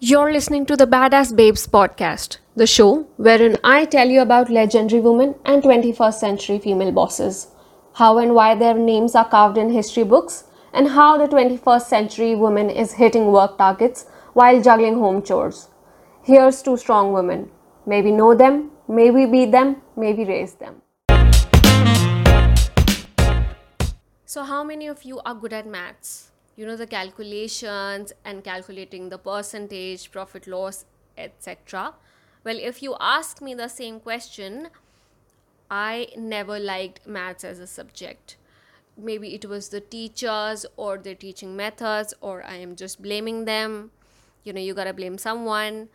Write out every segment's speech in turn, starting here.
You're listening to the Badass Babes podcast, the show wherein I tell you about legendary women and 21st century female bosses, how and why their names are carved in history books, and how the 21st century woman is hitting work targets while juggling home chores. Here's two strong women. Maybe know them, maybe be them, maybe raise them. So, how many of you are good at maths? You know the calculations and calculating the percentage, profit loss, etc. Well, if you ask me the same question, I never liked maths as a subject. Maybe it was the teachers or their teaching methods, or I am just blaming them. You know, you gotta blame someone.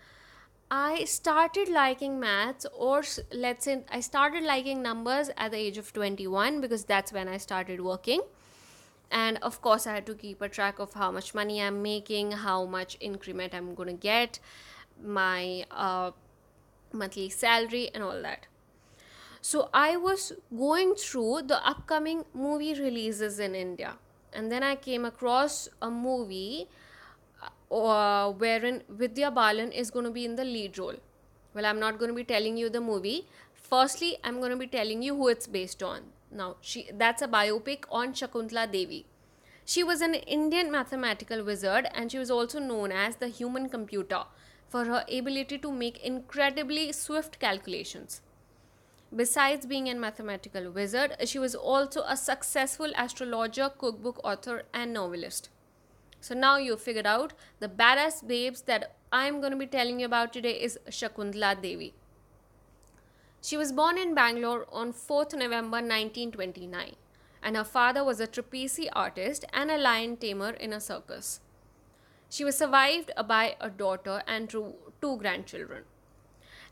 I started liking maths, or let's say I started liking numbers at the age of 21 because that's when I started working. And of course, I had to keep a track of how much money I'm making, how much increment I'm gonna get, my uh, monthly salary, and all that. So I was going through the upcoming movie releases in India, and then I came across a movie uh, wherein Vidya Balan is going to be in the lead role. Well, I'm not going to be telling you the movie. Firstly, I'm going to be telling you who it's based on. Now, she that's a biopic on Shakuntala Devi. She was an Indian mathematical wizard and she was also known as the human computer for her ability to make incredibly swift calculations. Besides being a mathematical wizard, she was also a successful astrologer, cookbook author, and novelist. So now you've figured out the badass babes that I'm going to be telling you about today is Shakuntala Devi. She was born in Bangalore on 4th November 1929, and her father was a trapeze artist and a lion tamer in a circus. She was survived by a daughter and two grandchildren.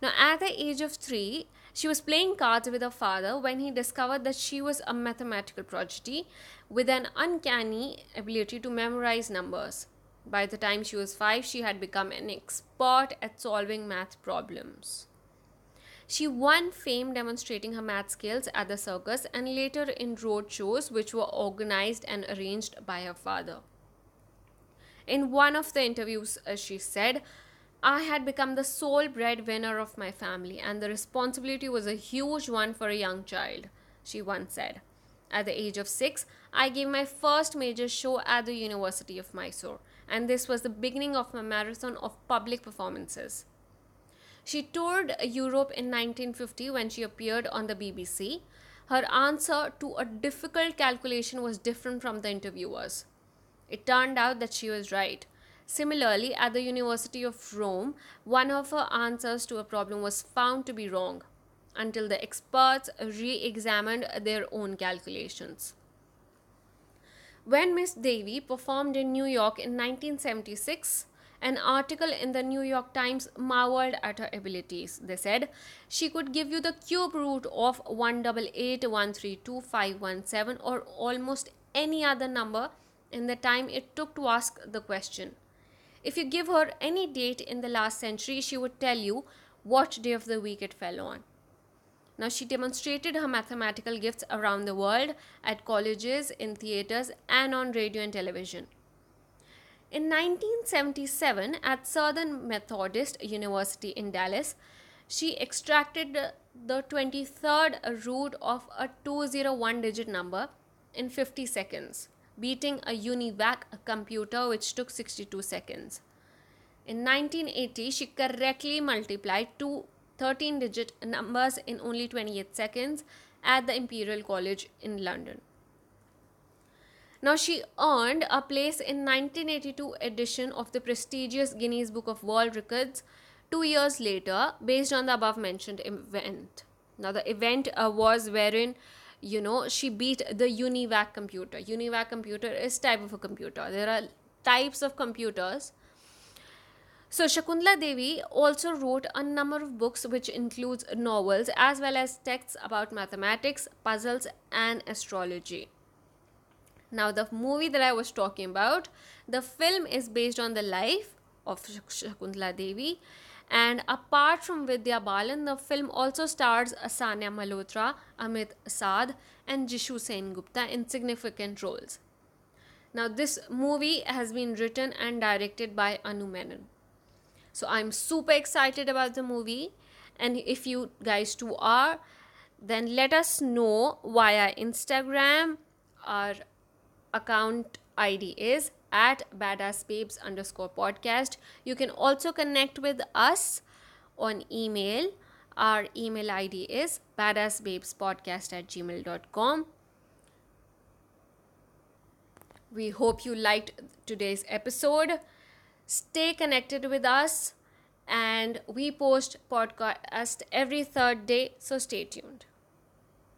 Now, at the age of three, she was playing cards with her father when he discovered that she was a mathematical prodigy with an uncanny ability to memorize numbers. By the time she was five, she had become an expert at solving math problems. She won fame demonstrating her math skills at the circus and later in road shows which were organized and arranged by her father. In one of the interviews, uh, she said, I had become the sole breadwinner of my family, and the responsibility was a huge one for a young child, she once said. At the age of six, I gave my first major show at the University of Mysore, and this was the beginning of my marathon of public performances. She toured Europe in 1950 when she appeared on the BBC. Her answer to a difficult calculation was different from the interviewers. It turned out that she was right. Similarly, at the University of Rome, one of her answers to a problem was found to be wrong until the experts re examined their own calculations. When Miss Devi performed in New York in 1976, an article in the New York Times marveled at her abilities. They said she could give you the cube root of 188132517 or almost any other number in the time it took to ask the question. If you give her any date in the last century, she would tell you what day of the week it fell on. Now, she demonstrated her mathematical gifts around the world at colleges, in theaters, and on radio and television. In 1977, at Southern Methodist University in Dallas, she extracted the 23rd root of a 201 digit number in 50 seconds, beating a UNIVAC computer which took 62 seconds. In 1980, she correctly multiplied two 13 digit numbers in only 28 seconds at the Imperial College in London. Now she earned a place in 1982 edition of the prestigious Guinness Book of World Records 2 years later based on the above mentioned event. Now the event uh, was wherein you know she beat the Univac computer. Univac computer is type of a computer. There are types of computers so Shakuntala Devi also wrote a number of books which includes novels as well as texts about mathematics, puzzles and astrology. Now the movie that I was talking about, the film is based on the life of Shakuntala Devi and apart from Vidya Balan, the film also stars Sanya Malhotra, Amit Sadh and Jishu Sen Gupta in significant roles. Now this movie has been written and directed by Anu Menon. So I'm super excited about the movie. And if you guys too are, then let us know via Instagram. Our account ID is at badassbabes underscore podcast. You can also connect with us on email. Our email ID is badassbabespodcast at gmail.com. We hope you liked today's episode. Stay connected with us and we post podcast every third day, so stay tuned.